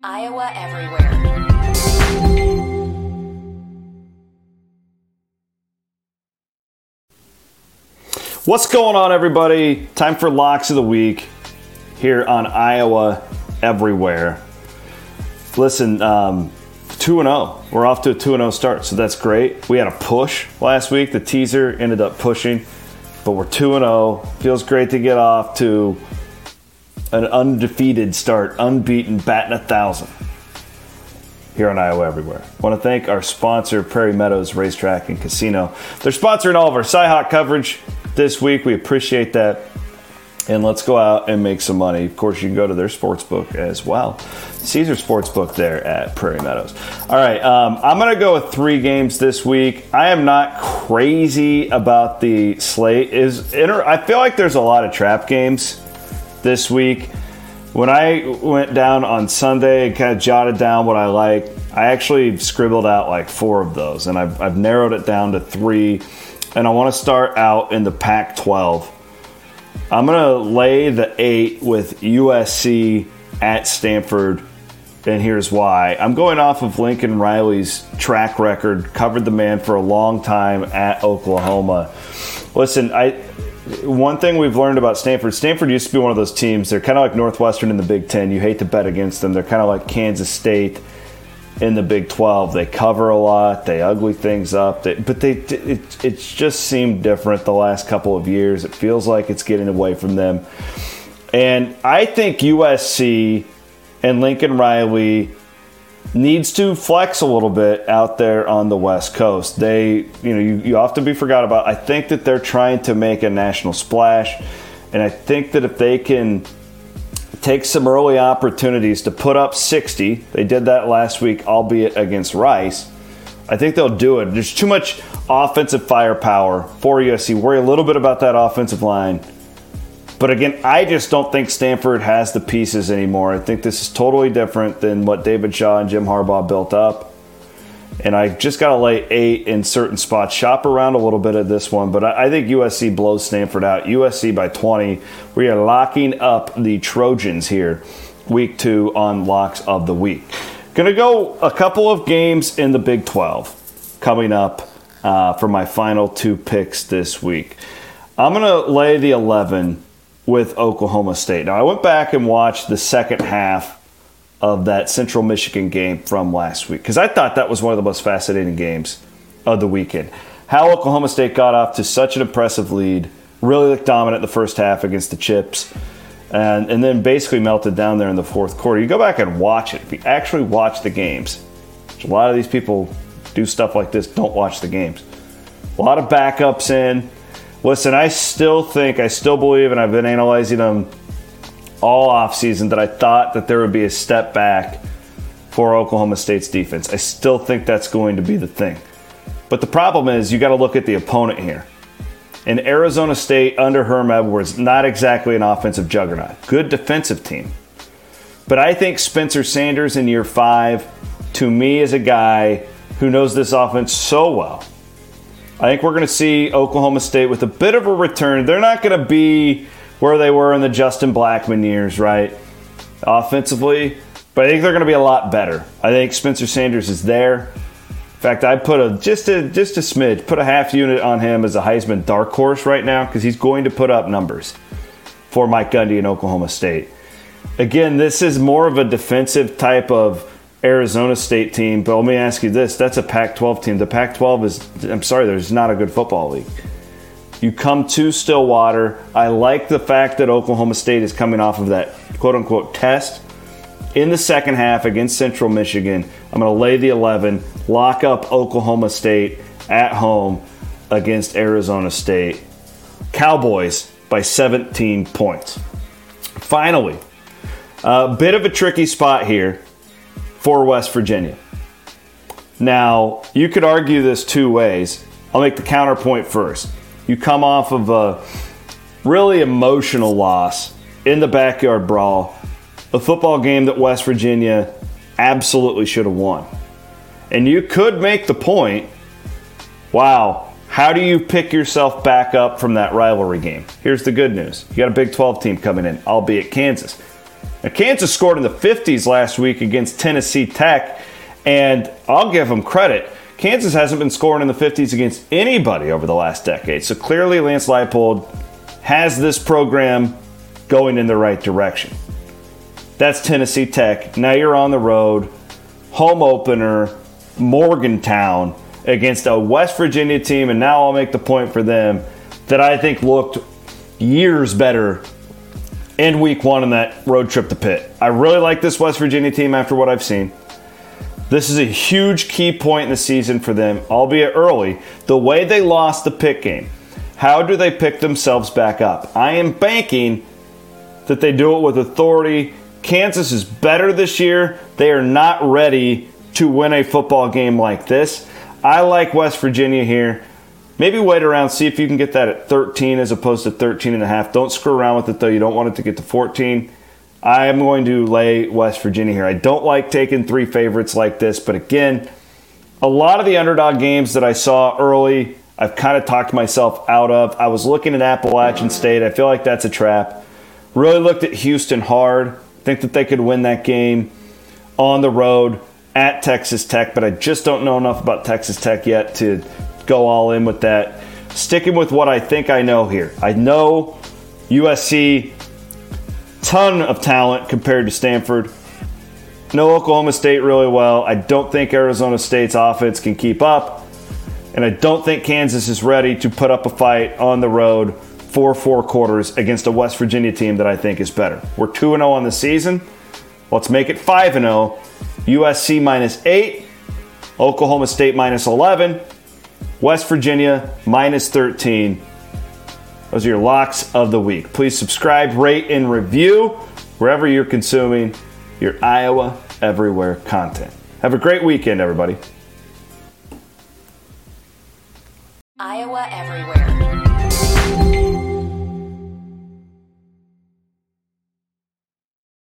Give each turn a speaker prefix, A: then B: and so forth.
A: Iowa Everywhere.
B: What's going on, everybody? Time for locks of the week here on Iowa Everywhere. Listen, um, 2 0. We're off to a 2 0 start, so that's great. We had a push last week. The teaser ended up pushing, but we're 2 0. Feels great to get off to an undefeated start, unbeaten, batting a thousand here on Iowa Everywhere. I want to thank our sponsor, Prairie Meadows Racetrack and Casino. They're sponsoring all of our Cyhawk coverage this week. We appreciate that. And let's go out and make some money. Of course, you can go to their sports book as well. Caesar Sportsbook there at Prairie Meadows. All right, um, I'm going to go with three games this week. I am not crazy about the slate. Is inter- I feel like there's a lot of trap games this week. When I went down on Sunday and kind of jotted down what I like, I actually scribbled out like four of those, and I've, I've narrowed it down to three. And I want to start out in the Pac 12. I'm going to lay the eight with USC at Stanford, and here's why. I'm going off of Lincoln Riley's track record, covered the man for a long time at Oklahoma. Listen, I one thing we've learned about Stanford, Stanford used to be one of those teams. They're kind of like Northwestern in the Big Ten. You hate to bet against them. They're kind of like Kansas State in the Big 12. They cover a lot. They ugly things up. They, but they it, it's just seemed different the last couple of years. It feels like it's getting away from them. And I think USC and Lincoln Riley needs to flex a little bit out there on the West Coast. They, you know, you, you often be forgot about. I think that they're trying to make a national splash, and I think that if they can take some early opportunities to put up 60, they did that last week, albeit against Rice. I think they'll do it. There's too much offensive firepower for USC. Worry a little bit about that offensive line. But again, I just don't think Stanford has the pieces anymore. I think this is totally different than what David Shaw and Jim Harbaugh built up. And I just got to lay eight in certain spots. Shop around a little bit at this one, but I, think USC blows Stanford out. USC by 20. We are locking up the Trojans here, week two on locks of the week. Gonna go a couple of games in the Big 12 coming up uh, for my final two picks this week. I'm gonna lay the 11 with Oklahoma State. Now, I went back and watched the second half of that Central Michigan game from last week because I thought that was one of the most fascinating games of the weekend. How Oklahoma State got off to such an impressive lead, really looked dominant in the first half against the Chips, and, and then basically melted down there in the fourth quarter. You go back and watch it. If you actually watch the games, a lot of these people do stuff like this, don't watch the games. A lot of backups in. Listen, I still think, I still believe, and I've been analyzing them all offseason that I thought that there would be a step back for Oklahoma State's defense. I still think that's going to be the thing. But the problem is you got to look at the opponent here. And Arizona State under Herm Edwards, not exactly an offensive juggernaut. Good defensive team. But I think Spencer Sanders in year five, to me, is a guy who knows this offense so well. I think we're going to see Oklahoma State with a bit of a return. They're not going to be where they were in the Justin Blackmon years, right? Offensively, but I think they're going to be a lot better. I think Spencer Sanders is there. In fact, I put a just a just a smidge, put a half unit on him as a Heisman dark horse right now because he's going to put up numbers for Mike Gundy in Oklahoma State. Again, this is more of a defensive type of Arizona State team, but let me ask you this: that's a Pac-12 team. The Pac-12 is, I'm sorry, there's not a good football league. You come to Stillwater. I like the fact that Oklahoma State is coming off of that quote unquote test in the second half against Central Michigan. I'm going to lay the 11, lock up Oklahoma State at home against Arizona State. Cowboys by 17 points. Finally, a bit of a tricky spot here for West Virginia. Now, you could argue this two ways. I'll make the counterpoint first. You come off of a really emotional loss in the backyard brawl, a football game that West Virginia absolutely should have won. And you could make the point wow, how do you pick yourself back up from that rivalry game? Here's the good news you got a Big 12 team coming in, albeit Kansas. Now, Kansas scored in the 50s last week against Tennessee Tech, and I'll give them credit. Kansas hasn't been scoring in the 50s against anybody over the last decade. So clearly, Lance Leipold has this program going in the right direction. That's Tennessee Tech. Now you're on the road, home opener, Morgantown against a West Virginia team, and now I'll make the point for them that I think looked years better in week one in that road trip to Pitt. I really like this West Virginia team after what I've seen. This is a huge key point in the season for them, albeit early. The way they lost the Pitt game, how do they pick themselves back up? I am banking that they do it with authority. Kansas is better this year. They are not ready to win a football game like this. I like West Virginia here. Maybe wait around, see if you can get that at 13 as opposed to 13 and a half. Don't screw around with it though. You don't want it to get to 14. I am going to lay West Virginia here. I don't like taking three favorites like this, but again, a lot of the underdog games that I saw early, I've kind of talked myself out of. I was looking at Appalachian State. I feel like that's a trap. Really looked at Houston hard. Think that they could win that game on the road at Texas Tech, but I just don't know enough about Texas Tech yet to go all in with that. Sticking with what I think I know here. I know USC, ton of talent compared to Stanford. Know Oklahoma State really well. I don't think Arizona State's offense can keep up. And I don't think Kansas is ready to put up a fight on the road for four quarters against a West Virginia team that I think is better. We're 2 0 on the season. Let's make it 5 0. USC minus 8, Oklahoma State minus 11, West Virginia minus 13. Those are your locks of the week. Please subscribe, rate, and review wherever you're consuming your Iowa Everywhere content. Have a great weekend, everybody.
A: Iowa Everywhere.